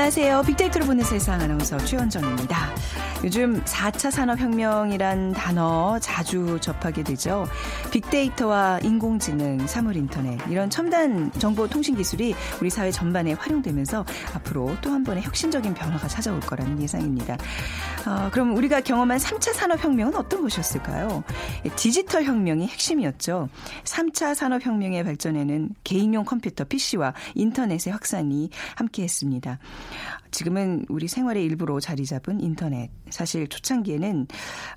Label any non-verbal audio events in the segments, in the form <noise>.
안녕하세요. 빅데이터로 보는 세상 아나운서 최원정입니다. 요즘 4차 산업혁명이란 단어 자주 접하게 되죠. 빅데이터와 인공지능, 사물인터넷 이런 첨단 정보통신 기술이 우리 사회 전반에 활용되면서 앞으로 또 한 번의 혁신적인 변화가 찾아올 거라는 예상입니다. 어, 그럼 우리가 경험한 3차 산업혁명은 어떤 것이었을까요? 디지털 혁명이 핵심이었죠. 3차 산업혁명의 발전에는 개인용 컴퓨터, PC와 인터넷의 확산이 함께했습니다. 지금은 우리 생활의 일부로 자리 잡은 인터넷. 사실 초창기에는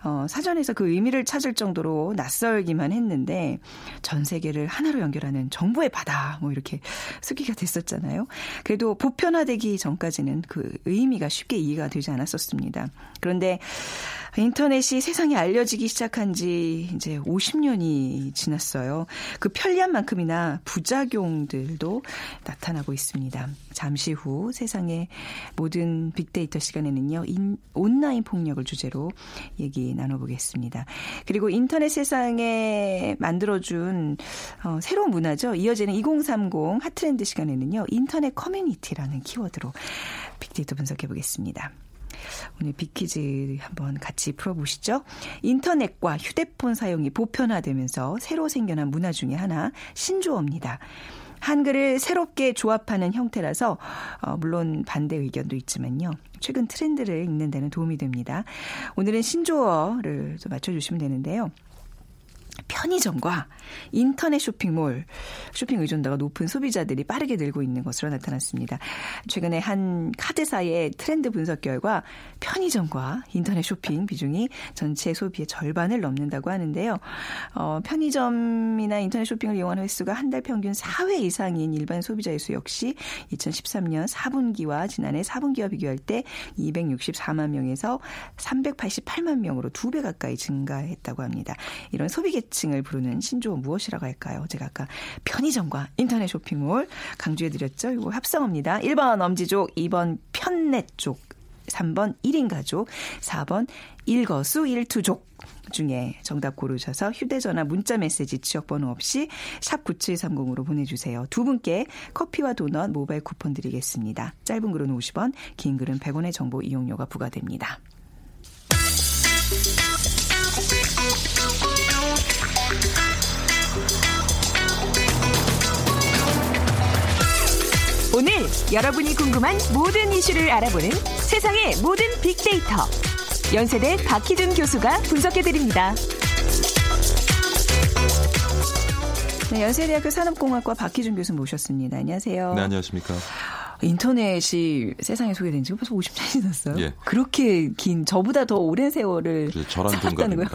어, 사전에서 그 의미를 찾을 정도로 낯설기만 했는데 전 세계를 하나로 연결하는 정보의 바다 뭐 이렇게 쓰기가 됐었잖아요. 그래도 보편화되기 전까지는 그 의미가 쉽게 이해가 되지 않았었습니다. 그런데 인터넷이 세상에 알려지기 시작한 지 이제 50년이 지났어요. 그 편리한 만큼이나 부작용들도 나타나고 있습니다. 잠시 후 세상의 모든 빅데이터 시간에는요, 인, 온라인 폭력을 주제로 얘기 나눠보겠습니다. 그리고 인터넷 세상에 만들어준 어, 새로운 문화죠. 이어지는 2030 hot trend 시간에는요, 인터넷 커뮤니티라는 키워드로 빅데이터 분석해 보겠습니다. 오늘 빅퀴즈 한번 같이 풀어보시죠. 인터넷과 휴대폰 사용이 보편화되면서 새로 생겨난 문화 중의 하나 신조어입니다. 한글을 새롭게 조합하는 형태라서 어, 물론 반대 의견도 있지만요. 최근 트렌드를 읽는 데는 도움이 됩니다. 오늘은 신조어를 좀 맞춰주시면 되는데요. 편의점과 인터넷 쇼핑몰, 쇼핑 의존도가 높은 소비자들이 빠르게 늘고 있는 것으로 나타났습니다. 최근에 한 카드사의 트렌드 분석 결과 편의점과 인터넷 쇼핑 비중이 전체 소비의 절반을 넘는다고 하는데요. 어, 편의점이나 인터넷 쇼핑을 이용하는 횟수가 한 달 평균 4회 이상인 일반 소비자의 수 역시 2013년 4분기와 지난해 4분기와 비교할 때 264만 명에서 388만 명으로 두 배 가까이 증가했다고 합니다. 이런 소비 계층 을 부르는 신조어 무엇이라고 할까요? 제가 아까 편의점과 인터넷 쇼핑몰 강조해드렸죠. 이거 합성어입니다. 1번 엄지족, 2번 편넷족, 3번 1인 가족, 4번 일거수 일투족 중에 정답 고르셔서 휴대전화 문자메시지 지역번호 없이 샵 9730으로 보내주세요. 두 분께 커피와 도넛 모바일 쿠폰 드리겠습니다. 짧은 글은 50원, 긴 글은 100원의 정보 이용료가 부과됩니다. 오늘 여러분이 궁금한 모든 이슈를 알아보는 세상의 모든 빅데이터. 연세대 박희준 교수가 분석해드립니다. 네, 연세대학교 산업공학과 박희준 교수 모셨습니다. 안녕하세요. 네, 안녕하십니까. 인터넷이 세상에 소개된 지가 벌써 50년이 지났어요. 예. 그렇게 긴 저보다 더 오랜 세월을 저랑 살았다는 거예요.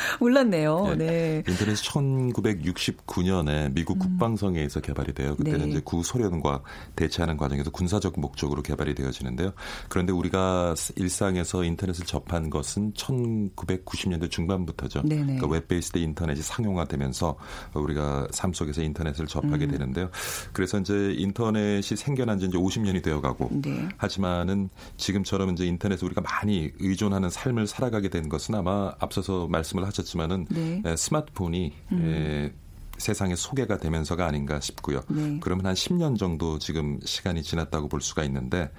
<laughs> 몰랐네요. 네. 네. 인터넷이 1969년에 미국 음. 국방성에서 개발이 돼요. 그때는 네. 이제 구소련과 대치하는 과정에서 군사적 목적으로 개발이 되어지는데요. 그런데 우리가 일상에서 인터넷을 접한 것은 1990년대 중반부터죠. 네네. 그러니까 web-based 인터넷이 상용화되면서 우리가 삶 속에서 인터넷을 접하게 음. 되는데요. 그래서 이제 인터넷이 생겨난 지 이제 50년이 되어가고 네. 하지만은 지금처럼 이제 인터넷에 우리가 많이 의존하는 삶을 살아가게 된 것은 아마 앞서서 말씀을 하셨지만은 네. 스마트폰이 음. 에, 세상에 소개가 되면서가 아닌가 싶고요. 네. 그러면 한 10년 정도 지금 시간이 지났다고 볼 수가 있는데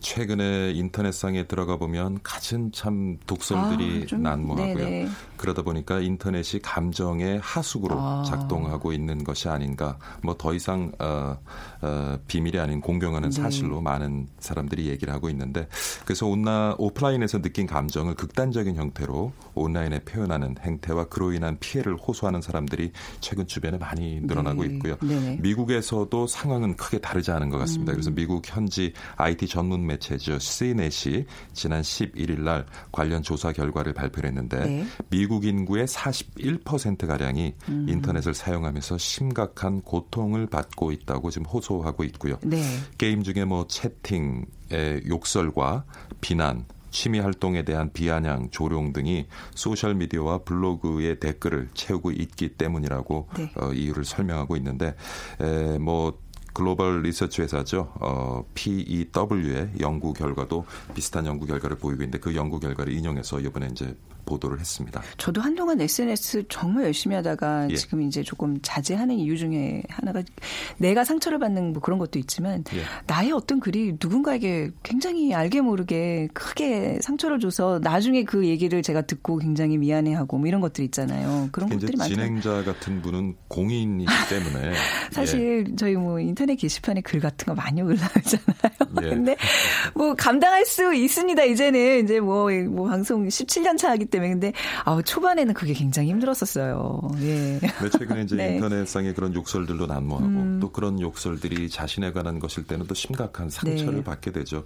최근에 인터넷상에 들어가 보면 가진 참 독설들이 아, 난무하고요. 네네. 그러다 보니까 인터넷이 감정의 하숙으로 아. 작동하고 있는 것이 아닌가. 뭐 더 이상 어, 어, 비밀이 아닌 공경하는 네. 사실로 많은 사람들이 얘기를 하고 있는데 그래서 온나 오프라인에서 느낀 감정을 극단적인 형태로 온라인에 표현하는 행태와 그로 인한 피해를 호소하는 사람들이 최근 주변 에 많이 늘어나고 네. 있고요. 네. 미국에서도 상황은 크게 다르지 않은 것 같습니다. 음. 그래서 미국 현지 IT 전문 매체죠. CNET이 지난 11일 날 관련 조사 결과를 발표했는데 네. 미국 인구의 41%가량이 음. 인터넷을 사용하면서 심각한 고통을 받고 있다고 지금 호소하고 있고요. 네. 게임 중에 뭐 채팅의 욕설과 비난, 취미 활동에 대한 비아냥, 조롱 등이 소셜 미디어와 블로그의 댓글을 채우고 있기 때문이라고 네. 어, 이유를 설명하고 있는데 에, 뭐 글로벌 리서치 회사죠. 어, PEW의 연구 결과도 비슷한 연구 결과를 보이고 있는데 그 연구 결과를 인용해서 이번에 이제 보도를 했습니다. 저도 한동안 SNS 정말 열심히 하다가 예. 지금 이제 조금 자제하는 이유 중에 하나가 내가 상처를 받는 뭐 그런 것도 있지만 예. 나의 어떤 글이 누군가에게 굉장히 알게 모르게 크게 상처를 줘서 나중에 그 얘기를 제가 듣고 굉장히 미안해하고 뭐 이런 것들 있잖아요. 그런 것들이 많죠. 진행자 같은 분은 공인이기 때문에 <laughs> 사실 예. 저희 뭐 인터넷 게시판에 글 같은 거 많이 올라오잖아요. 예. <laughs> 근데 뭐 감당할 수 있습니다. 이제는 이제 뭐, 뭐 방송 17년 차이기 때문에 근데 아 초반에는 그게 굉장히 힘들었었어요. 예. 네, 최근에 이제 <laughs> 네. 인터넷상에 그런 욕설들도 난무하고 음. 또 그런 욕설들이 자신에 관한 것일 때는 또 심각한 상처를 네. 받게 되죠.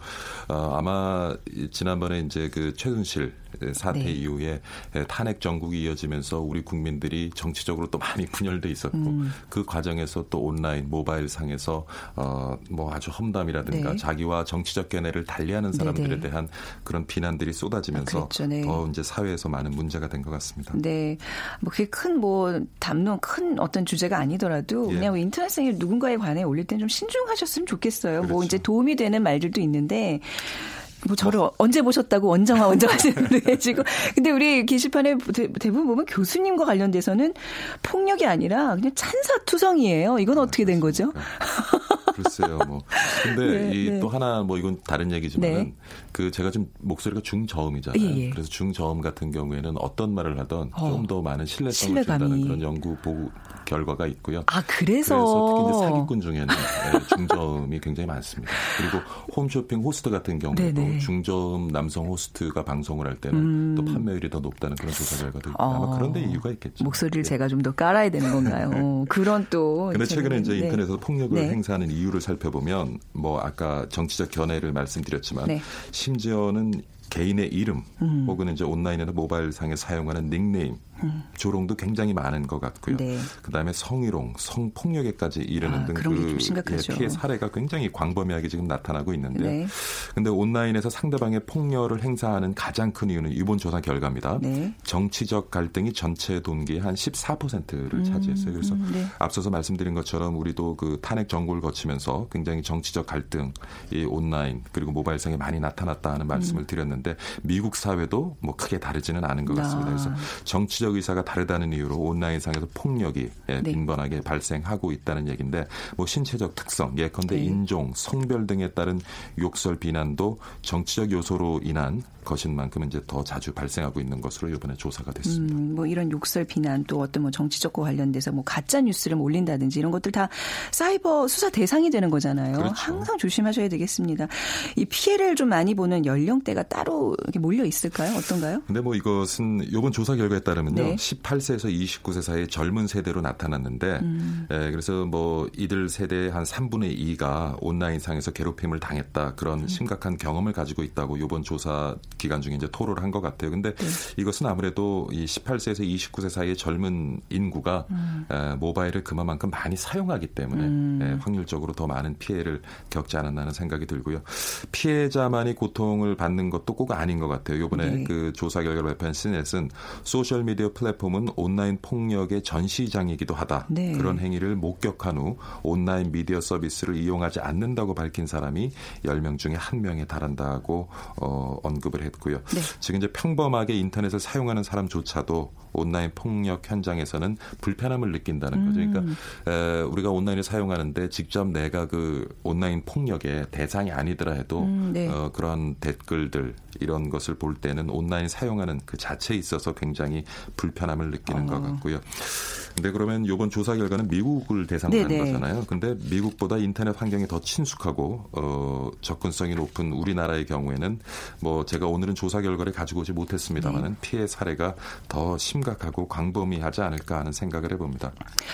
어, 아마 지난번에 이제 그 최순실 사태 네. 이후에 탄핵 정국이 이어지면서 우리 국민들이 정치적으로 또 많이 분열돼 있었고 음. 그 과정에서 또 온라인 모바일 상에서 어뭐 아주 험담이라든가 네. 자기와 정치적 견해를 달리하는 사람들에 네네. 대한 그런 비난들이 쏟아지면서 아, 그렇죠. 네. 더 이제 사회 에서 많은 문제가 된 것 같습니다. 네, 뭐 그게 큰 뭐 담론 큰 어떤 주제가 아니더라도 예. 그냥 뭐 인터넷상에 누군가에 관해 올릴 때는 좀 신중하셨으면 좋겠어요. 뭐 그렇죠. 뭐 이제 도움이 되는 말들도 있는데 뭐 저를 어. 언제 보셨다고 원정화 원정하시는 분도 계시고 근데 우리 게시판에 대, 부분 보면 교수님과 관련돼서는 폭력이 아니라 그냥 찬사투성이에요. 이건 어떻게 된 거죠? 글쎄요, 뭐. 근데 네, 이또 네. 하나 뭐 이건 다른 얘기지만은 네. 그 제가 지금 목소리가 중저음이잖아요. 예, 예. 그래서 중저음 같은 경우에는 어떤 말을 하던 어. 좀더 많은 신뢰성을. 준다는 그런 연구 보고 결과가 있고요. 아 그래서, 그래서 특히 이제 사기꾼 중에는 네, 중저음이 굉장히 많습니다. 그리고 홈쇼핑 호스트 같은 경우도 네네. 중저음 남성 호스트가 방송을 할 때는 음. 또 판매율이 더 높다는 그런 조사 결과도 있고 어. 아마 그런 데 이유가 있겠죠. 목소리를 네. 제가 좀 더 깔아야 되는 건가요? 어, 그런 또. 근데 최근에 이제 네. 인터넷에서 폭력을 네. 행사하는 이유 를 살펴보면 뭐 아까 정치적 견해를 말씀드렸지만 네. 심지어는 개인의 이름 음. 혹은 이제 온라인이나 모바일 상에 사용하는 닉네임 조롱도 굉장히 많은 것 같고요. 네. 그다음에 성희롱, 성폭력에까지 이르는 아, 등 그 예, 피해 사례가 굉장히 광범위하게 지금 나타나고 있는데, 네. 근데 온라인에서 상대방의 폭력을 행사하는 가장 큰 이유는 이번 조사 결과입니다. 네. 정치적 갈등이 전체 동기의 한 14%를 음, 차지했어요. 그래서 음, 네. 앞서서 말씀드린 것처럼 우리도 그 탄핵 정국을 거치면서 굉장히 정치적 갈등, 이 온라인 그리고 모바일상에 많이 나타났다 하는 말씀을 음. 드렸는데 미국 사회도 뭐 크게 다르지는 않은 것 같습니다. 아. 그래서 정치적 정치적 의사가 다르다는 이유로 온라인상에서 폭력이 예, 네. 빈번하게 발생하고 있다는 얘기인데 뭐 신체적 특성, 예컨대 네. 인종, 성별 등에 따른 욕설 비난도 정치적 요소로 인한 것인 만큼 이제 더 자주 발생하고 있는 것으로 이번에 조사가 됐습니다. 음, 뭐 이런 욕설 비난 또 어떤 뭐 정치적과 관련돼서 뭐 가짜 뉴스를 올린다든지 이런 것들 다 사이버 수사 대상이 되는 거잖아요. 그렇죠. 항상 조심하셔야 되겠습니다. 이 피해를 좀 많이 보는 연령대가 따로 이렇게 몰려 있을까요? 어떤가요? 근데 뭐 이것은 이번 조사 결과에 따르면요. 네. 18세에서 29세 사이 젊은 세대로 나타났는데 음. 예, 그래서 뭐 이들 세대의 한 3분의 2가 온라인상에서 괴롭힘을 당했다. 그런 음. 심각한 경험을 가지고 있다고 이번 조사 기간 중에 이제 토로를 한 것 같아요. 근데 네. 이것은 아무래도 이 18세에서 29세 사이의 젊은 인구가 음. 에, 모바일을 그만큼 많이 사용하기 때문에 음. 에, 확률적으로 더 많은 피해를 겪지 않았나는 생각이 들고요. 피해자만이 고통을 받는 것도 꼭 아닌 것 같아요. 이번에 네. 그 조사 결과를 발표한 시넷은 소셜 미디어 플랫폼은 온라인 폭력의 전시장이기도 하다. 네. 그런 행위를 목격한 후 온라인 미디어 서비스를 이용하지 않는다고 밝힌 사람이 10명 중에 1명에 달한다고 어, 언급을 했고 있고요. 네. 지금 이제 평범하게 인터넷을 사용하는 사람조차도 온라인 폭력 현장에서는 불편함을 느낀다는 거죠. 그러니까 음. 에, 우리가 온라인을 사용하는데 직접 내가 그 온라인 폭력의 대상이 아니더라 해도 음, 네. 어, 그런 댓글들 이런 것을 볼 때는 온라인 사용하는 그 자체에 있어서 굉장히 불편함을 느끼는 어. 것 같고요. 근데 그러면 이번 조사 결과는 미국을 대상으로 한 거잖아요. 근데 미국보다 인터넷 환경이 더 친숙하고 어, 접근성이 높은 우리나라의 경우에는 뭐 제가 오늘은 조사 결과를 가지고 오지 못했습니다만은 네. 피해 사례가 더 심각하고 광범위하지 않을까 하는 생각을 해봅니다.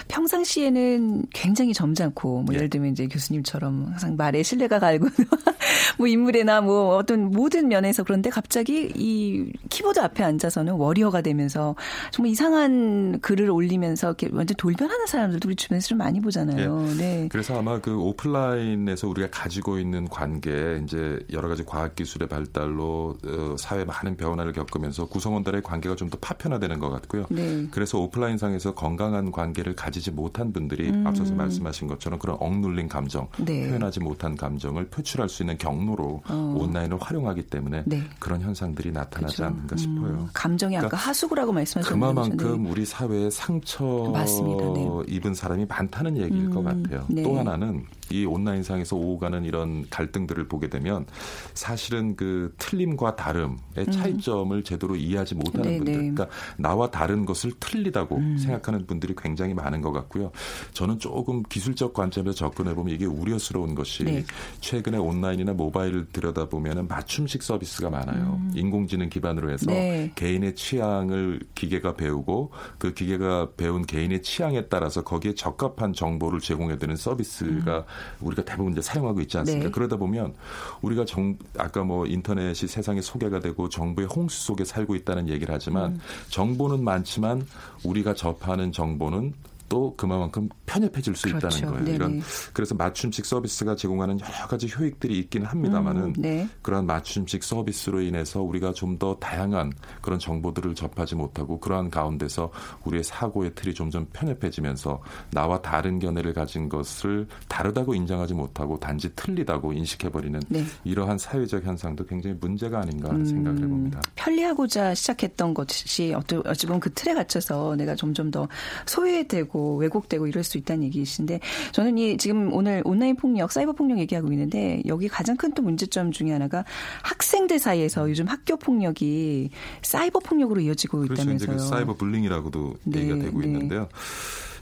평상시에는 굉장히 점잖고 뭐 예. 예를 들면 이제 교수님처럼 항상 말에 신뢰가 갈고 <laughs> 뭐 인물이나 뭐 어떤 모든 면에서 그런데 갑자기 이 키보드 앞에 앉아서는 워리어가 되면서 정말 이상한 글을 올리면서 이렇게 완전 돌변하는 사람들도 우리 주변에서 좀 많이 보잖아요. 네. 네. 그래서 아마 그 오프라인에서 우리가 가지고 있는 관계 이제 여러 가지 과학 기술의 발달로 어, 사회 많은 변화를 겪으면서 구성원들의 관계가 좀 더 파편화되는 것 같고요. 네. 그래서 오프라인 상에서 건강한 관계를 가지지 못한 분들이 음. 앞서서 말씀하신 것처럼 그런 억눌린 감정, 네. 표현하지 못한 감정을 표출할 수 있는 경로로 어. 온라인을 활용하기 때문에 네. 그런 현상들이 나타나지 그렇죠. 않는가 싶어요. 음. 감정이 그러니까 아까 하수구라고 말씀하셨는데 그만큼 네. 우리 사회에 상처 맞습니다. 네. 입은 사람이 많다는 얘기일 음. 것 같아요. 네. 또 하나는 이 온라인상에서 오가는 이런 갈등들을 보게 되면 사실은 그 틀림과 다 름의 음. 차이점을 제대로 이해하지 못하는 네네. 분들, 네. 그러니까 나와 다른 것을 틀리다고 음. 생각하는 분들이 굉장히 많은 것 같고요. 저는 조금 기술적 관점에서 접근해 보면 이게 우려스러운 것이 네. 최근에 온라인이나 모바일을 들여다 보면 맞춤식 서비스가 많아요. 음. 인공지능 기반으로 해서 네. 개인의 취향을 기계가 배우고 그 기계가 배운 개인의 취향에 따라서 거기에 적합한 정보를 제공해드리는 서비스가 음. 우리가 대부분 이제 사용하고 있지 않습니까? 네. 그러다 보면 우리가 정 아까 뭐 인터넷이 세상에 소개가 되고 정부의 홍수 속에 살고 있다는 얘기를 하지만 음. 정보는 많지만 우리가 접하는 정보는 또 그만큼 편협해질 수 그렇죠. 있다는 거예요. 네네. 이런 그래서 맞춤식 서비스가 제공하는 여러 가지 효익들이 있기는 합니다만은 음, 네. 그러한 맞춤식 서비스로 인해서 우리가 좀 더 다양한 그런 정보들을 접하지 못하고 그러한 가운데서 우리의 사고의 틀이 점점 편협해지면서 나와 다른 견해를 가진 것을 다르다고 인정하지 못하고 단지 틀리다고 인식해버리는 네. 이러한 사회적 현상도 굉장히 문제가 아닌가 하는 음, 생각을 해봅니다. 편리하고자 시작했던 것이 어찌 보면 그 틀에 갇혀서 내가 점점 더 소외되고 되고 왜곡되고 이럴 수 있다는 얘기이신데 저는 이 지금 오늘 온라인 폭력, 사이버 폭력 얘기하고 있는데 여기 가장 큰 또 문제점 중에 하나가 학생들 사이에서 요즘 학교 폭력이 사이버 폭력으로 이어지고 그렇죠. 있다면서요. 이제 그 사이버 불링이라고도 네, 얘기가 되고 네. 있는데요.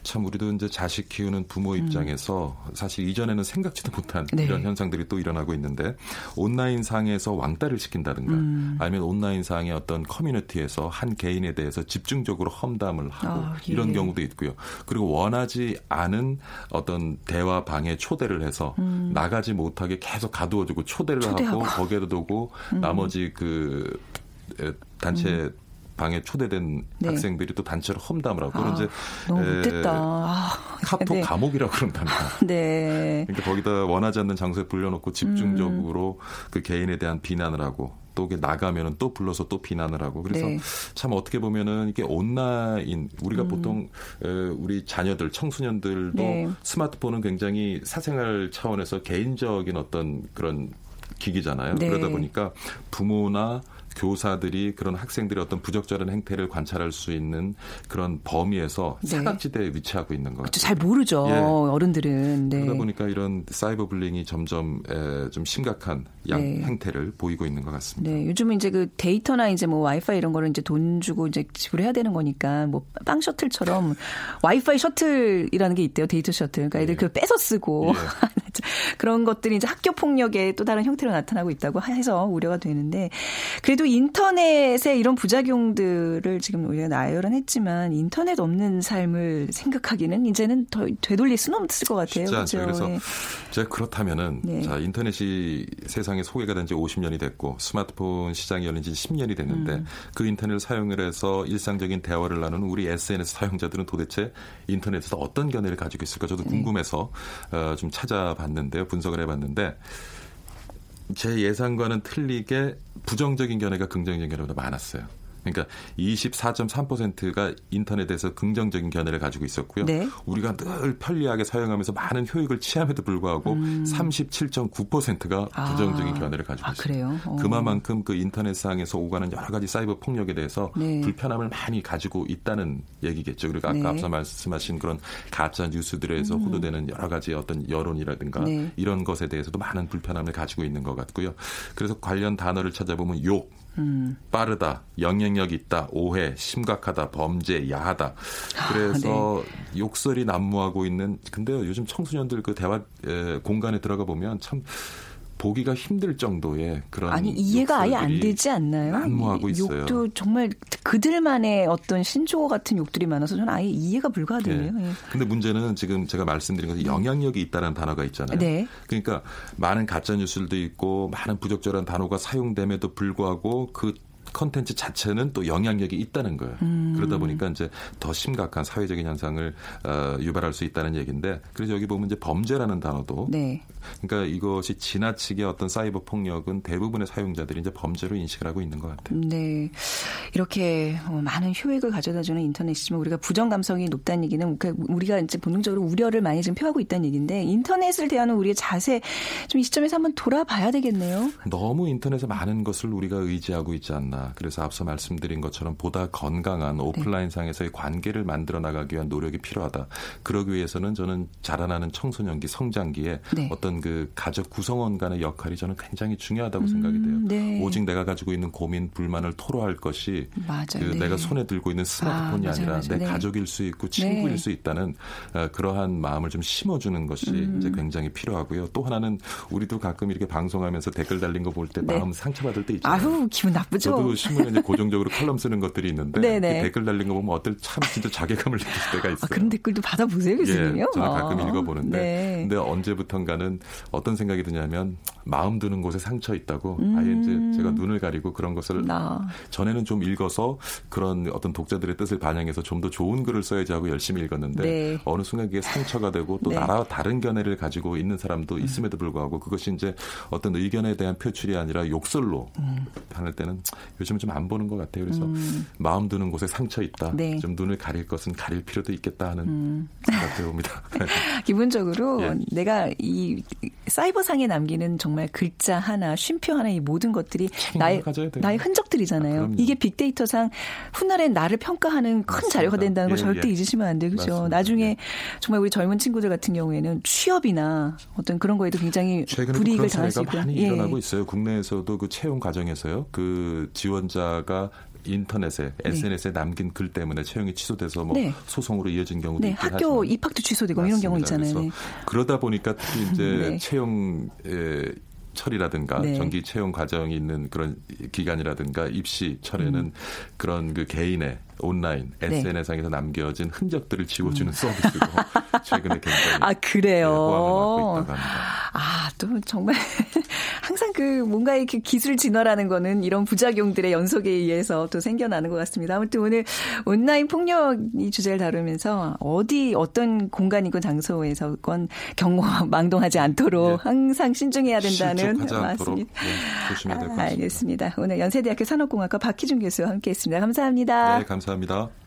참 우리도 이제 자식 키우는 부모 음. 입장에서 음. 사실 이전에는 생각지도 못한 네. 이런 현상들이 또 일어나고 있는데 온라인 상에서 왕따를 시킨다든가 음. 아니면 온라인 상의 어떤 커뮤니티에서 한 개인에 대해서 집중적으로 험담을 하고 아, 예. 이런 경우도 있고요. 그리고 원하지 않은 어떤 대화 방에 초대를 해서 음. 나가지 못하게 계속 가두어주고 초대를 초대하고. 하고 거기에도 두고 음. 나머지 그 단체 음. 방에 초대된 네. 학생들이 또 단체로 험담을 하고 그런 아, 이제 너무 못됐다. 아, 카톡 네. 감옥이라고 그런답니다. <laughs> 네. 그러니까 거기다 원하지 않는 장소에 불려놓고 집중적으로 음. 그 개인에 대한 비난을 하고 또 나가면은 또 불러서 또 비난을 하고 그래서 네. 참 어떻게 보면은 이게 온라인 우리가 음. 보통 우리 자녀들 청소년들도 네. 스마트폰은 굉장히 사생활 차원에서 개인적인 어떤 그런 기기잖아요. 네. 그러다 보니까 부모나 교사들이 그런 학생들의 어떤 부적절한 행태를 관찰할 수 있는 그런 범위에서 네. 사각지대에 위치하고 있는 것 같아요. 잘 모르죠. 예. 어른들은. 네. 그러다 보니까 이런 사이버 불링이 점점 에, 좀 심각한 양 네. 행태를 보이고 있는 것 같습니다. 네. 요즘은 이제 그 데이터나 이제 뭐 와이파이 이런 거를 이제 돈 주고 이제 지불해야 되는 거니까 뭐 빵 셔틀처럼 와이파이 셔틀이라는 게 있대요. 데이터 셔틀. 그러니까 애들 예. 그걸 뺏어 쓰고 예. <laughs> <laughs> 그런 것들이 이제 학교 폭력의 또 다른 형태로 나타나고 있다고 해서 우려가 되는데 그래도 인터넷의 이런 부작용들을 지금 우리가 나열은 했지만 인터넷 없는 삶을 생각하기는 이제는 더 되돌릴 수는 없을 것 같아요. 그렇죠. 그래서 네. 제가 그렇다면은 네. 자 인터넷이 세상에 소개가 된 지 50년이 됐고 스마트폰 시장이 열린 지 10년이 됐는데 음. 그 인터넷을 사용을 해서 일상적인 대화를 나누는 우리 SNS 사용자들은 도대체 인터넷에서 어떤 견해를 가지고 있을까 저도 네. 궁금해서 네. 어, 좀 찾아봤 는데요. 분석을 해봤는데 제 예상과는 틀리게 부정적인 견해가 긍정적인 견해보다 많았어요. 그러니까 24.3%가 인터넷에서 긍정적인 견해를 가지고 있었고요. 네. 우리가 늘 편리하게 사용하면서 많은 효익을 취함에도 불구하고 음. 37.9%가 부정적인 아. 견해를 가지고 아, 있습니다. 어. 그만큼 그 인터넷상에서 오가는 여러 가지 사이버 폭력에 대해서 네. 불편함을 많이 가지고 있다는 얘기겠죠. 그리고 아까 네. 앞서 말씀하신 그런 가짜 뉴스들에서 음. 호도되는 여러 가지 어떤 여론이라든가 네. 이런 것에 대해서도 많은 불편함을 가지고 있는 것 같고요. 그래서 관련 단어를 찾아보면 욕, 음. 빠르다, 영향력 있다, 오해, 심각하다, 범죄, 야하다. 그래서 아, 네. 욕설이 난무하고 있는 근데요 요즘 청소년들 그 대화 에, 공간에 들어가 보면 참 보기가 힘들 정도의 그런 아니 이해가 아예 안 되지 않나요? 난무하고 있어요. 욕도 정말 그들만의 어떤 신조어 같은 욕들이 많아서 저는 아예 이해가 불가하거든요. 네. 예. 근데 문제는 지금 제가 말씀드린 것은 영향력이 있다는 단어가 있잖아요. 네. 그러니까 많은 가짜 뉴스들도 있고 많은 부적절한 단어가 사용됨에도 불구하고 그 컨텐츠 자체는 또 영향력이 있다는 거예요. 음. 그러다 보니까 이제 더 심각한 사회적인 현상을 어, 유발할 수 있다는 얘기인데 그래서 여기 보면 이제 범죄라는 단어도 네. 그러니까 이것이 지나치게 어떤 사이버 폭력은 대부분의 사용자들이 이제 범죄로 인식을 하고 있는 것 같아요. 네. 이렇게 어, 많은 효익을 가져다주는 인터넷이지만 우리가 부정 감성이 높다는 얘기는 그러니까 우리가 이제 본능적으로 우려를 많이 지금 표하고 있다는 얘기인데 인터넷을 대하는 우리의 자세 좀 이 시점에서 한번 돌아봐야 되겠네요. 너무 인터넷에 많은 것을 우리가 의지하고 있지 않나. 그래서 앞서 말씀드린 것처럼 보다 건강한 네. 오프라인 상에서의 관계를 만들어 나가기 위한 노력이 필요하다. 그러기 위해서는 저는 자라나는 청소년기 성장기에 네. 어떤 그 가족 구성원 간의 역할이 저는 굉장히 중요하다고 음, 생각이 돼요. 네. 오직 내가 가지고 있는 고민 불만을 토로할 것이 맞아요. 그 네. 내가 손에 들고 있는 스마트폰이 아, 니라 내 네. 가족일 수 있고 친구일 네. 수 있다는 어, 그러한 마음을 좀 심어주는 것이 음. 이제 굉장히 필요하고요. 또 하나는 우리도 가끔 이렇게 방송하면서 댓글 달린 거 볼때 네. 마음 상처받을 때 있잖아요. 아유 기분 나쁘죠. 저도 신문에 이제 고정적으로 칼럼 쓰는 것들이 있는데 그 댓글 달린 거 보면 어떨 참 진짜 자괴감을 느낄 때가 아, 있어요. 아, 그런 댓글도 받아보세요, 교수님요? 예, 저는 가끔 아, 읽어보는데, 네. 근데 언제부턴가는 어떤 생각이 드냐면 마음 드는 곳에 상처 있다고 음. 아예 이제 제가 눈을 가리고 그런 것을 나. 전에는 좀 읽어서 그런 어떤 독자들의 뜻을 반영해서 좀 더 좋은 글을 써야지 하고 열심히 읽었는데 네. 어느 순간 그게 상처가 되고 또 네. 나라 다른 견해를 가지고 있는 사람도 음. 있음에도 불구하고 그것이 이제 어떤 의견에 대한 표출이 아니라 욕설로 음. 할 때는 요즘은 좀 안 보는 것 같아요. 그래서 음. 마음 드는 곳에 상처 있다. 네. 좀 눈을 가릴 것은 가릴 필요도 있겠다 하는 음. 생각해 봅니다. <laughs> 기본적으로 <laughs> 예. 내가 이 사이버상에 남기는 정말 글자 하나, 쉼표 하나 이 모든 것들이 나의 나의 흔적들이잖아요. 아, 이게 빅데이터상 훗날에 나를 평가하는 큰 맞습니다. 자료가 된다는 걸 예, 절대 예. 잊으시면 안 되죠. 그죠 나중에 예. 정말 우리 젊은 친구들 같은 경우에는 취업이나 어떤 그런 거에도 굉장히 불이익을 당할 수 있고 많이 예. 일어나고 있어요. 국내에서도 그 채용 과정에서요. 그 지원자가 인터넷에 네. SNS에 남긴 글 때문에 채용이 취소돼서 뭐 네. 소송으로 이어진 경우도 네. 있긴 학교. 입학도 취소되고 맞습니다. 이런 경우 있잖아요. 네. 그러다 보니까 특히 이제 네. 채용 에 처리라든가 네. 정기 채용 과정이 있는 그런 기간이라든가 입시 철에는 음. 그런 그 개인의 온라인 네. SNS상에서 남겨진 흔적들을 지워주는 음. 서비스도 <laughs> 최근에 굉장히 아 그래요. 네, 호황을 맞고 있다고 합니다. 아 또 정말 <laughs> 항상 그 뭔가 이렇게 기술 진화라는 거는 이런 부작용들의 연속에 의해서 또 생겨나는 것 같습니다. 아무튼 오늘 온라인 폭력 이 주제를 다루면서 어디 어떤 공간이고 장소에서건 경고 <laughs> 망동하지 않도록 네. 항상 신중해야 된다는 맞습니다. 네, 조심해야 될 것 같습니다. 알겠습니다. 오늘 연세대학교 산업공학과 박희준 교수와 함께했습니다. 감사합니다. 네, 감사합니다.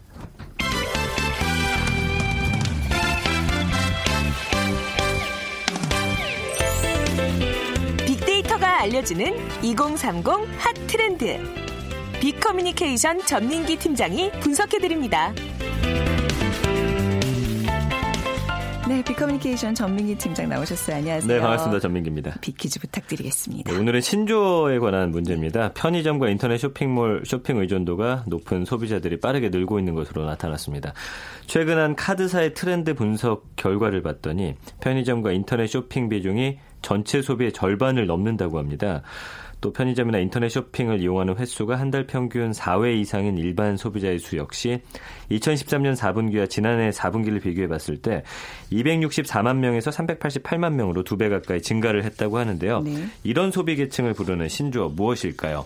알려주는 2030 핫 트렌드. 빅커뮤니케이션 전민기 팀장이 분석해드립니다. 네, 빅커뮤니케이션 전민기 팀장 나오셨어요. 안녕하세요. 네, 반갑습니다. 전민기입니다. 빅퀴즈 부탁드리겠습니다. 네, 오늘은 신조어에 관한 문제입니다. 편의점과 인터넷 쇼핑몰 쇼핑 의존도가 높은 소비자들이 빠르게 늘고 있는 것으로 나타났습니다. 최근 한 카드사의 트렌드 분석 결과를 봤더니 편의점과 인터넷 쇼핑 비중이 전체 소비의 절반을 넘는다고 합니다. 또 편의점이나 인터넷 쇼핑을 이용하는 횟수가 한 달 평균 4회 이상인 일반 소비자의 수 역시 2013년 4분기와 지난해 4분기를 비교해 봤을 때 264만 명에서 388만 명으로 두 배 가까이 증가를 했다고 하는데요. 네. 이런 소비 계층을 부르는 신조어 무엇일까요?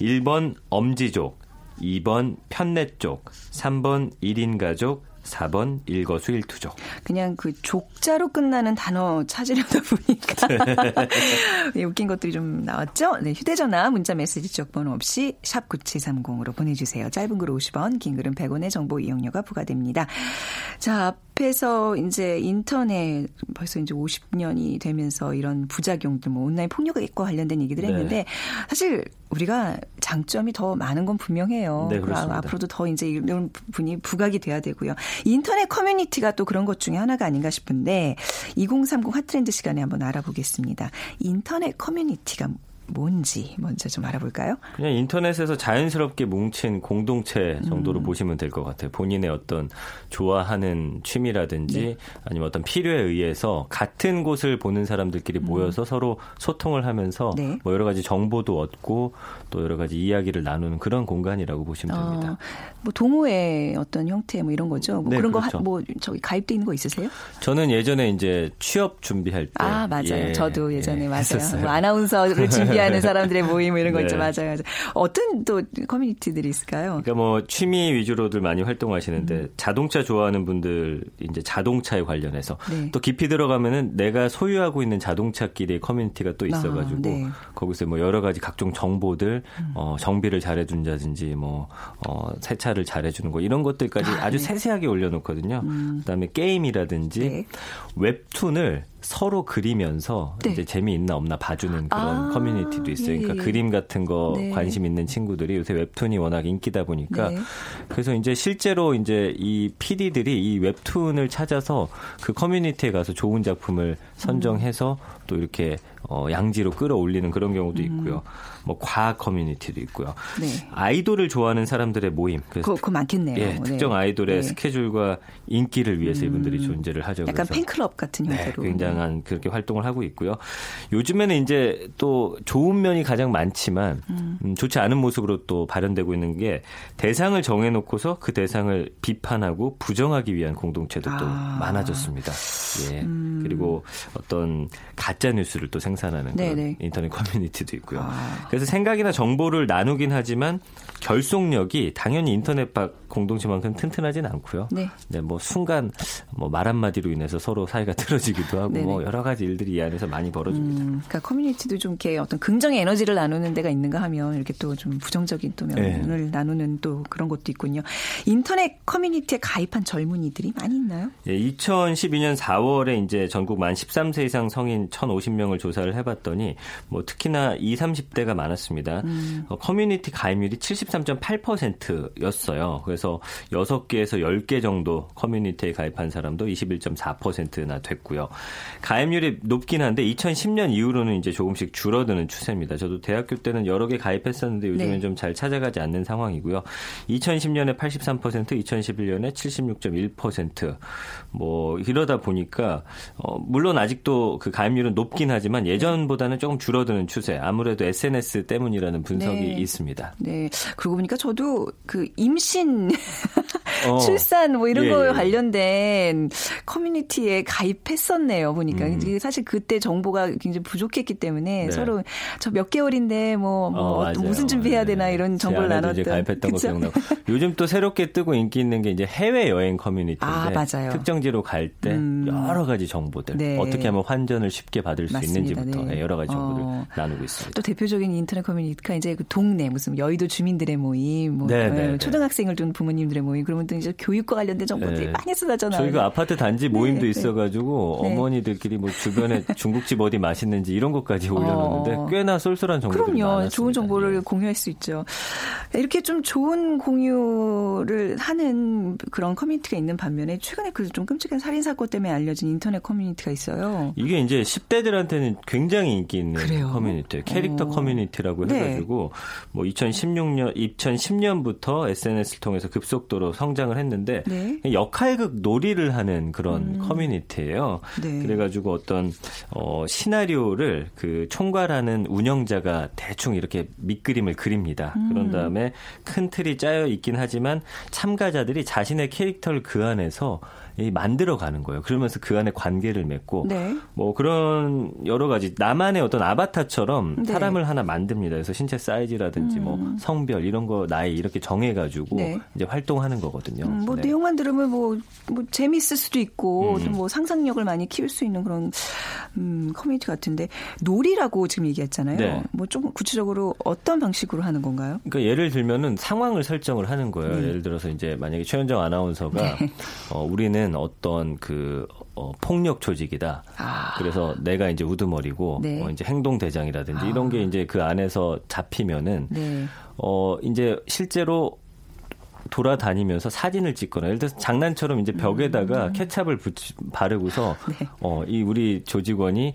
1번 엄지족, 2번 편내쪽, 3번 1인 가족, 4번 일거수일투족. 그냥 그 족자로 끝나는 단어 찾으려다 보니까 네, <laughs> 웃긴 것들이 좀 나왔죠. 네, 휴대전화, 문자 메시지 쪽 번호 없이 샵 9730으로 보내주세요. 짧은 글 50원, 긴 글은 100원의 정보 이용료가 부과됩니다. 자, 앞에서 이제 인터넷 벌써 이제 50년이 되면서 이런 부작용들, 뭐 온라인 폭력과 관련된 얘기들 했는데 네. 사실 우리가 장점이 더 많은 건 분명해요. 네, 그렇습니다. 앞으로도 더 이제 이런 분이 부각이 돼야 되고요. 인터넷 커뮤니티가 또 그런 것 중에 하나가 아닌가 싶은데 2030 핫트렌드 시간에 한번 알아보겠습니다. 인터넷 커뮤니티가 뭔지 먼저 좀 알아볼까요? 그냥 인터넷에서 자연스럽게 뭉친 공동체 정도로 음. 보시면 될 것 같아요. 본인의 어떤 좋아하는 취미라든지 네. 아니면 어떤 필요에 의해서 같은 곳을 보는 사람들끼리 음. 모여서 서로 소통을 하면서 네. 뭐 여러 가지 정보도 얻고 또 여러 가지 이야기를 나누는 그런 공간이라고 보시면 어, 됩니다. 뭐 동호회 어떤 형태 뭐 이런 거죠. 뭐 네, 그런 그렇죠. 거뭐 저기 가입돼 있는 거 있으세요? 저는 예전에 이제 취업 준비할 때 아 맞아요. 예, 저도 예전에 예, 맞아요. 뭐 아나운서를 준비 <laughs> 준비하는 사람들의 모임 이런 거 네. 맞아요. 맞아요. 어떤 또 커뮤니티들이 있을까요? 그러니까 뭐 취미 위주로들 많이 활동하시는데 음. 자동차 좋아하는 분들 이제 자동차에 관련해서 네. 또 깊이 들어가면은 내가 소유하고 있는 자동차끼리의 커뮤니티가 또 있어가지고 아, 네. 거기서 뭐 여러 가지 각종 정보들 음. 어, 정비를 잘해준다든지 뭐 어, 세차를 잘해주는 거 이런 것들까지 아, 주 네. 세세하게 올려놓거든요. 음. 그다음에 게임이라든지 네. 웹툰을 서로 그리면서 네. 이제 재미있나 없나 봐주는 그런 아, 커뮤니티도 있어요. 그러니까 예, 예. 그림 같은 거 네. 관심 있는 친구들이 요새 웹툰이 워낙 인기다 보니까 네. 그래서 이제 실제로 이제 이 PD들이 이 웹툰을 찾아서 그 커뮤니티에 가서 좋은 작품을 선정해서 음. 또 이렇게 어, 양지로 끌어올리는 그런 경우도 음. 있고요. 음. 뭐 과학 커뮤니티도 있고요. 네. 아이돌을 좋아하는 사람들의 모임. 그래서 그, 그 많겠네요. 예, 특정 네. 아이돌의 네. 스케줄과 인기를 위해서 음. 이분들이 존재를 하죠. 약간 팬클럽 같은 네, 형태로. 네, 굉장한 그렇게 활동을 하고 있고요. 요즘에는 이제 또 좋은 면이 가장 많지만 음. 음, 좋지 않은 모습으로 또 발현되고 있는 게 대상을 정해놓고서 그 대상을 비판하고 부정하기 위한 공동체도 아. 또 많아졌습니다. 예. 음. 그리고 어떤 가짜 뉴스를 또 생산하는 인터넷 커뮤니티도 있고요. 아. 그래서 생각이나 정보를 나누긴 하지만 결속력이 당연히 인터넷 밖 공동체만큼 튼튼하진 않고요. 네. 네, 뭐 순간 뭐 말 한마디로 인해서 서로 사이가 <laughs> 틀어지기도 하고 네네. 뭐 여러 가지 일들이 이 안에서 많이 벌어집니다. 음, 그러니까 커뮤니티도 좀 이렇게 어떤 긍정의 에너지를 나누는 데가 있는가 하면 이렇게 또 좀 부정적인 또 면을 네. 나누는 또 그런 것도 있군요. 인터넷 커뮤니티에 가입한 젊은이들이 많이 있나요? 예, 2012년 4월에 이제 전국 만 13세 이상 성인 1,050명을 조사를 해봤더니 뭐 특히나 20, 30대가 많 았습니다. 음. 어, 커뮤니티 가입률이 73.8%였어요. 그래서 6개에서 10개 정도 커뮤니티에 가입한 사람도 21.4%나 됐고요. 가입률이 높긴 한데 2010년 이후로는 이제 조금씩 줄어드는 추세입니다. 저도 대학교 때는 여러 개 가입했었는데 요즘은 네. 좀잘 찾아가지 않는 상황이고요. 2010년에 83%, 2011년에 76.1%뭐 이러다 보니까 어 물론 아직도 그 가입률은 높긴 하지만 예전보다는 조금 줄어드는 추세. 아무래도 SNS 때문이라는 분석이 네. 있습니다. 네. 그러고 보니까 저도 그 임신 어. <laughs> 출산 뭐 이런 예, 거에 예. 관련된 커뮤니티에 가입했었네요. 보니까 음. 사실 그때 정보가 굉장히 부족했기 때문에 네. 서로 저 몇 개월인데 뭐, 뭐 어, 무슨 준비해야 되나 네. 이런 정보를 나눴던. 가입했던 그쵸? 거 기억나고. 요즘 또 새롭게 뜨고 인기 있는 게 이제 해외 여행 커뮤니티인데 아, 맞아요. 특정지로 갈때 음. 여러 가지 정보들 네. 어떻게 하면 환전을 쉽게 받을 수 맞습니다. 있는지부터 네. 여러 가지 정보를 어. 나누고 있습니다. 또 대표적인 인터넷 커뮤니티가 이제 그 동네 무슨 여의도 주민들의 모임, 뭐 네, 네, 네. 초등학생을 둔 부모님들의 모임 그러면 또 이제 교육과 관련된 정보들이 네. 많이 쏟아져나와요. 저희가 아파트 단지 모임도 네, 네. 있어가지고 어머니들끼리 뭐 주변에 <laughs> 중국집 어디 맛있는지 이런 것까지 올려놓는데 어. 꽤나 쏠쏠한 정보들이 그럼요. 많았습니다. 좋은 정보를 예. 공유할 수 있죠. 이렇게 좀 좋은 공유를 하는 그런 커뮤니티가 있는 반면에 최근에 그 좀 끔찍한 살인 사건 때문에 알려진 인터넷 커뮤니티가 있어요. 이게 이제 10대들한테는 굉장히 인기 있는 그래요? 커뮤니티예요. 캐릭터 어. 커뮤니티 라고 해가지고 뭐 2016년 2010년부터 SNS를 통해서 급속도로 성장을 했는데 네. 역할극 놀이를 하는 그런 음. 커뮤니티예요. 네. 그래가지고 어떤 어, 시나리오를 그 총괄하는 운영자가 대충 이렇게 밑그림을 그립니다. 음. 그런 다음에 큰 틀이 짜여 있긴 하지만 참가자들이 자신의 캐릭터를 그 안에서 이 만들어가는 거예요. 그러면서 그 안에 관계를 맺고 네. 뭐 그런 여러 가지 나만의 어떤 아바타처럼 네. 사람을 하나 만듭니다. 그래서 신체 사이즈라든지 뭐 음. 뭐 성별 이런 거 나이 이렇게 정해가지고 네. 이제 활동하는 거거든요. 음, 뭐 네. 내용만 들으면 뭐, 뭐 재미있을 수도 있고 음. 뭐 상상력을 많이 키울 수 있는 그런 음, 커뮤니티 같은데 놀이라고 지금 얘기했잖아요. 네. 뭐좀 구체적으로 어떤 방식으로 하는 건가요? 그러니까 예를 들면은 상황을 설정을 하는 거예요. 네. 예를 들어서 이제 만약에 최현정 아나운서가 네. 어, 우리는 있는 어떤 그 어, 폭력 조직이다. 아. 그래서 내가 이제 우두머리고 네. 어, 이제 행동 대장이라든지 아. 이런 게 이제 그 안에서 잡히면은 네. 어 이제 실제로 돌아다니면서 사진을 찍거나 예를 들어서 장난처럼 이제 벽에다가 음. 케찹을 붙이, 바르고서 <laughs> 네. 어이 우리 조직원이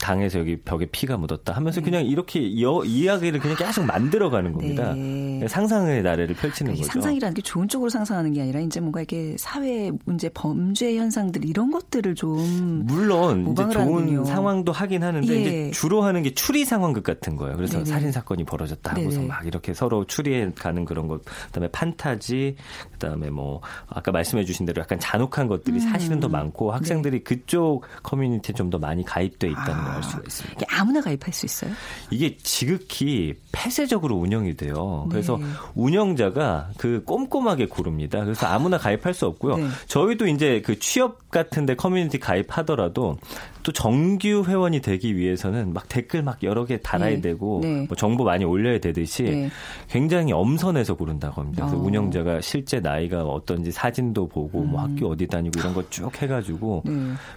당에서 여기 벽에 피가 묻었다 하면서 네. 그냥 이렇게 여, 이야기를 그냥 계속 만들어가는 겁니다. 네. 상상의 나래를 펼치는 그러니까 거죠. 상상이라는 게 좋은 쪽으로 상상하는 게 아니라 이제 뭔가 이렇게 사회 문제, 범죄 현상들 이런 것들을 좀 물론 이제 좋은 하는군요. 상황도 하긴 하는데 예. 이제 주로 하는 게 추리 상황극 같은 거예요. 그래서 네네. 살인 사건이 벌어졌다 하고서 네네. 막 이렇게 서로 추리해 가는 그런 것, 그다음에 판타지, 그다음에 뭐 아까 말씀해주신 대로 약간 잔혹한 것들이 음. 사실은 더 많고 학생들이 네. 그쪽 커뮤니티에 좀 더 많이 가입돼 있다는 아. 아, 알 수가 있습니다. 아무나 가입할 수 있어요? 이게 지극히 폐쇄적으로 운영이 돼요. 그래서 네. 운영자가 그 꼼꼼하게 고릅니다. 그래서 아무나 가입할 수 없고요. 네. 저희도 이제 그 취업 같은데 커뮤니티 가입하더라도 또 정규 회원이 되기 위해서는 막 댓글 막 여러 개 달아야 네. 되고 네. 뭐 정보 많이 올려야 되듯이 네. 굉장히 엄선해서 고른다고 합니다. 그래서 어. 운영자가 실제 나이가 어떤지 사진도 보고 뭐 음. 뭐 학교 어디 다니고 이런 거 쭉 해가지고 네.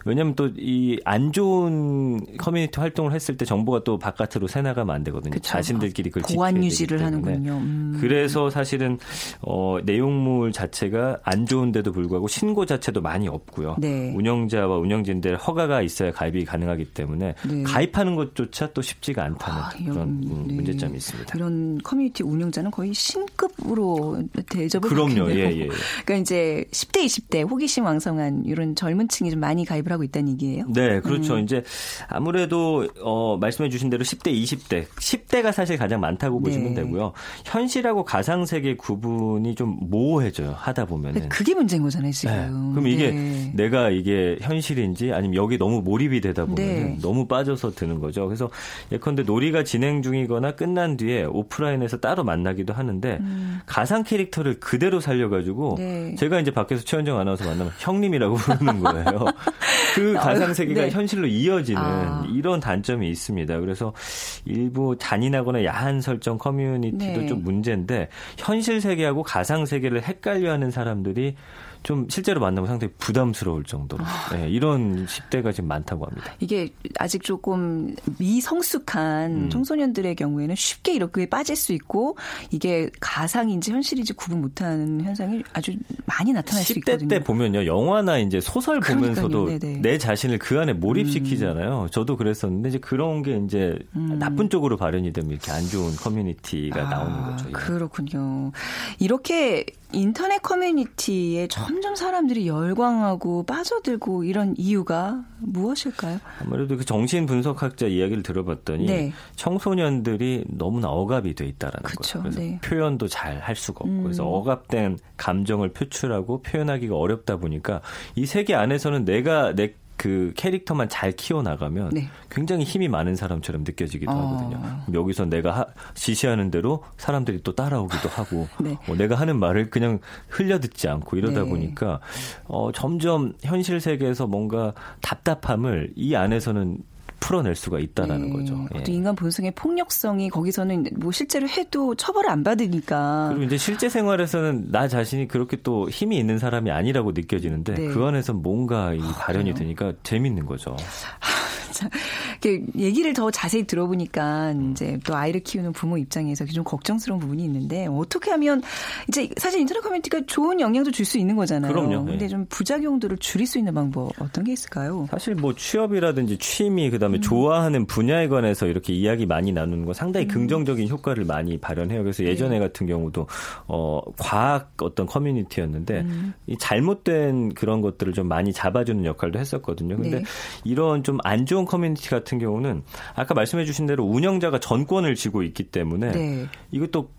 왜냐하면 또 이 안 좋은 커뮤니티 활동을 했을 때 정보가 또 바깥으로 새 나가면 안 되거든요. 그쵸. 자신들끼리 그걸 보안 유지를 하는군요. 음. 그래서 사실은 어, 내용물 자체가 안 좋은데도 불구하고 신고 자체도 많이 없고요. 네. 운영자와 운영진들 허가가 있어야 가입이 가능하기 때문에 네. 가입하는 것조차 또 쉽지가 않다는 아, 그런 음, 네. 문제점이 있습니다. 이런 커뮤니티 운영자는 거의 신급으로 대접을 그럼요. 예, 예, 예. 그러니까 이제 10대, 20대 호기심 왕성한 이런 젊은 층이 좀 많이 가입을 하고 있다는 얘기예요. 네, 그렇죠. 음. 이제 아무래도 어, 말씀해 주신 대로 10대, 20대, 10대가 사실 가장 많다고 네. 보시면 되고요. 현실하고 가상 세계 구분이 좀 모호해져요. 하다 보면은. 그게 문제인 거잖아요, 지금. 네. 그럼 이게 네. 내가 이게 현실인지 아니면 여기 너무 몰입 몰입이 되다 보면 네. 너무 빠져서 드는 거죠. 그래서 예컨대 놀이가 진행 중이거나 끝난 뒤에 오프라인에서 따로 만나기도 하는데 음. 가상 캐릭터를 그대로 살려가지고 네. 제가 이제 밖에서 최현정 아나운서 만나면 형님이라고 <laughs> 부르는 거예요. 그 가상 세계가 네. 현실로 이어지는 아. 이런 단점이 있습니다. 그래서 일부 잔인하거나 야한 설정 커뮤니티도 네. 좀 문제인데 현실 세계하고 가상 세계를 헷갈려하는 사람들이 좀 실제로 만나면 상당히 부담스러울 정도로 아. 네, 이런 10대가 지금 많다고 합니다. 이게 아직 조금 미성숙한 음. 청소년들의 경우에는 쉽게 이렇게 빠질 수 있고 이게 가상인지 현실인지 구분 못하는 현상이 아주 많이 나타날 수 있거든요. 10대 때 보면요 영화나 이제 소설 보면서도 내 자신을 그 안에 몰입시키잖아요. 음. 저도 그랬었는데 이제 그런 게 이제 음. 나쁜 쪽으로 발현이 되면 이렇게 안 좋은 커뮤니티가 아, 나오는 거죠. 그렇군요. 이렇게 인터넷 커뮤니티에 점점 사람들이 열광하고 빠져들고 이런 이유가 무엇일까요? 아무래도 그 정신 분석학자 이야기를 들어봤더니 네. 청소년들이 너무나 억압이 돼 있다라는 거예요. 그래서 네. 표현도 잘 할 수가 없고 음. 그래서 억압된 감정을 표출하고 표현하기가 어렵다 보니까 이 세계 안에서는 내가 내 그 캐릭터만 잘 키워나가면 네. 굉장히 힘이 많은 사람처럼 느껴지기도 어. 하거든요. 여기서 내가 하, 지시하는 대로 사람들이 또 따라오기도 하고 <laughs> 네. 어, 내가 하는 말을 그냥 흘려듣지 않고 이러다 네. 보니까 어, 점점 현실 세계에서 뭔가 답답함을 이 안에서는 풀어낼 수가 있다라는 네. 거죠. 예. 인간 본성의 폭력성이 거기서는 뭐 실제로 해도 처벌을 안 받으니까. 그리고 이제 실제 생활에서는 나 자신이 그렇게 또 힘이 있는 사람이 아니라고 느껴지는데 네. 그 안에서 뭔가 이 발현이 아, 되니까 재밌는 거죠. 자, 얘기를 더 자세히 들어보니까 이제 또 아이를 키우는 부모 입장에서 좀 걱정스러운 부분이 있는데 어떻게 하면 이제 사실 인터넷 커뮤니티가 좋은 영향도 줄 수 있는 거잖아요. 그럼요. 근데 네. 좀 부작용들을 줄일 수 있는 방법 어떤 게 있을까요? 사실 뭐 취업이라든지 취미 그다음에 음. 좋아하는 분야에 관해서 이렇게 이야기 많이 나누는 거 상당히 음. 긍정적인 효과를 많이 발현해요. 그래서 예전에 네. 같은 경우도 어 과학 어떤 커뮤니티였는데 음. 이 잘못된 그런 것들을 좀 많이 잡아주는 역할도 했었거든요. 근데 네. 이런 좀 안 좋은 커뮤니티 같은 경우는 아까 말씀해 주신 대로 운영자가 전권을 쥐고 있기 때문에 네. 이것도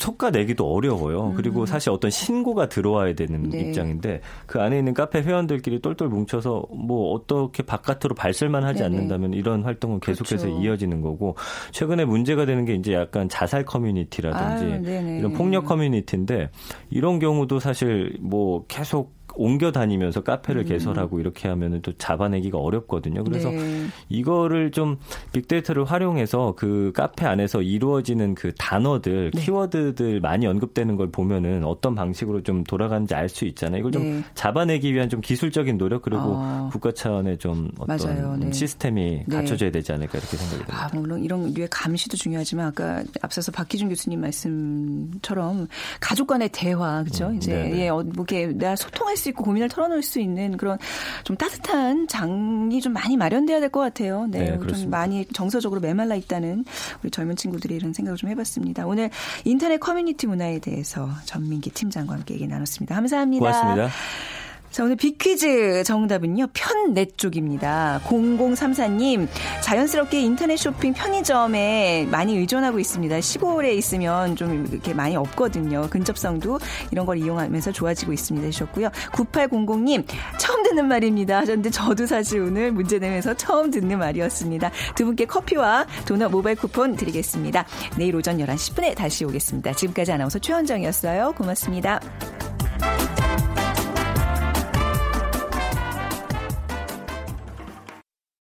속가 내기도 어려워요. 음. 그리고 사실 어떤 신고가 들어와야 되는 네. 입장인데 그 안에 있는 카페 회원들끼리 똘똘 뭉쳐서 뭐 어떻게 바깥으로 발설만 하지 네네. 않는다면 이런 활동은 계속해서 그렇죠. 이어지는 거고 최근에 문제가 되는 게 이제 약간 자살 커뮤니티라든지 아유, 이런 폭력 커뮤니티인데 이런 경우도 사실 뭐 계속 옮겨 다니면서 카페를 음. 개설하고 이렇게 하면은 또 잡아내기가 어렵거든요. 그래서 네. 이거를 좀 빅데이터를 활용해서 그 카페 안에서 이루어지는 그 단어들, 네. 키워드들 많이 언급되는 걸 보면은 어떤 방식으로 좀 돌아가는지 알 수 있잖아요. 이걸 좀 네. 잡아내기 위한 좀 기술적인 노력 그리고 아. 국가 차원의 좀 어떤 네. 시스템이 네. 갖춰져야 되지 않을까 이렇게 생각이 듭니다. 아, 물론 이런 류의 감시도 중요하지만 아까 앞서서 박기준 교수님 말씀처럼 가족 간의 대화 그렇죠? 음, 이제 예, 어, 뭐 이렇게 내가 소통할 수 있고 고민을 털어놓을 수 있는 그런 좀 따뜻한 장이 좀 많이 마련돼야 될 것 같아요. 네, 네 좀 많이 정서적으로 메말라 있다는 우리 젊은 친구들이 이런 생각을 좀 해봤습니다. 오늘 인터넷 커뮤니티 문화에 대해서 전민기 팀장과 함께 얘기 나눴습니다. 감사합니다. 고맙습니다. 자, 오늘 빅퀴즈 정답은요, 편네족입니다. 0034님, 자연스럽게 인터넷 쇼핑 편의점에 많이 의존하고 있습니다. 시골에 있으면 좀 이렇게 많이 없거든요. 근접성도 이런 걸 이용하면서 좋아지고 있습니다. 하셨고요. 9800님, 처음 듣는 말입니다 하셨는데 저도 사실 오늘 문제 내면서 처음 듣는 말이었습니다. 두 분께 커피와 도넛 모바일 쿠폰 드리겠습니다. 내일 오전 11시 10분에 다시 오겠습니다. 지금까지 아나운서 최원정이었어요. 고맙습니다.